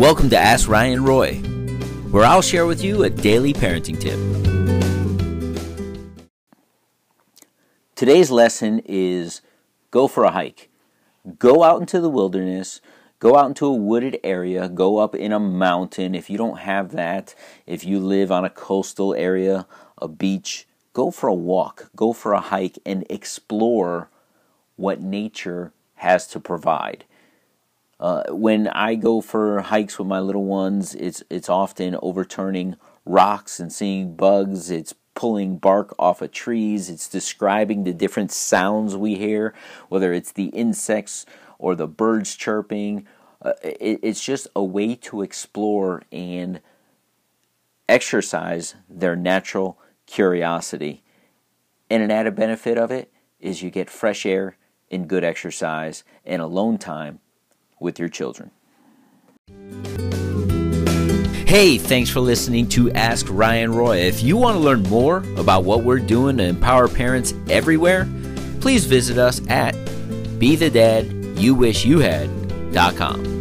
Welcome to Ask Ryan Roy, where I'll share with you a daily parenting tip. Today's lesson is go for a hike. Go out into the wilderness, go out into a wooded area, go up in a mountain. If you don't have that, if you live on a coastal area, a beach, go for a walk, go for a hike, and explore what nature has to provide. Uh, when I go for hikes with my little ones, it's it's often overturning rocks and seeing bugs. It's pulling bark off of trees. It's describing the different sounds we hear, whether it's the insects or the birds chirping. Uh, it, it's just a way to explore and exercise their natural curiosity. And an added benefit of it is you get fresh air and good exercise and alone time with your children. Hey, thanks for listening to Ask Ryan Roy. If you want to learn more about what we're doing to empower parents everywhere, please visit us at BeTheDadYouWishYouHad.com.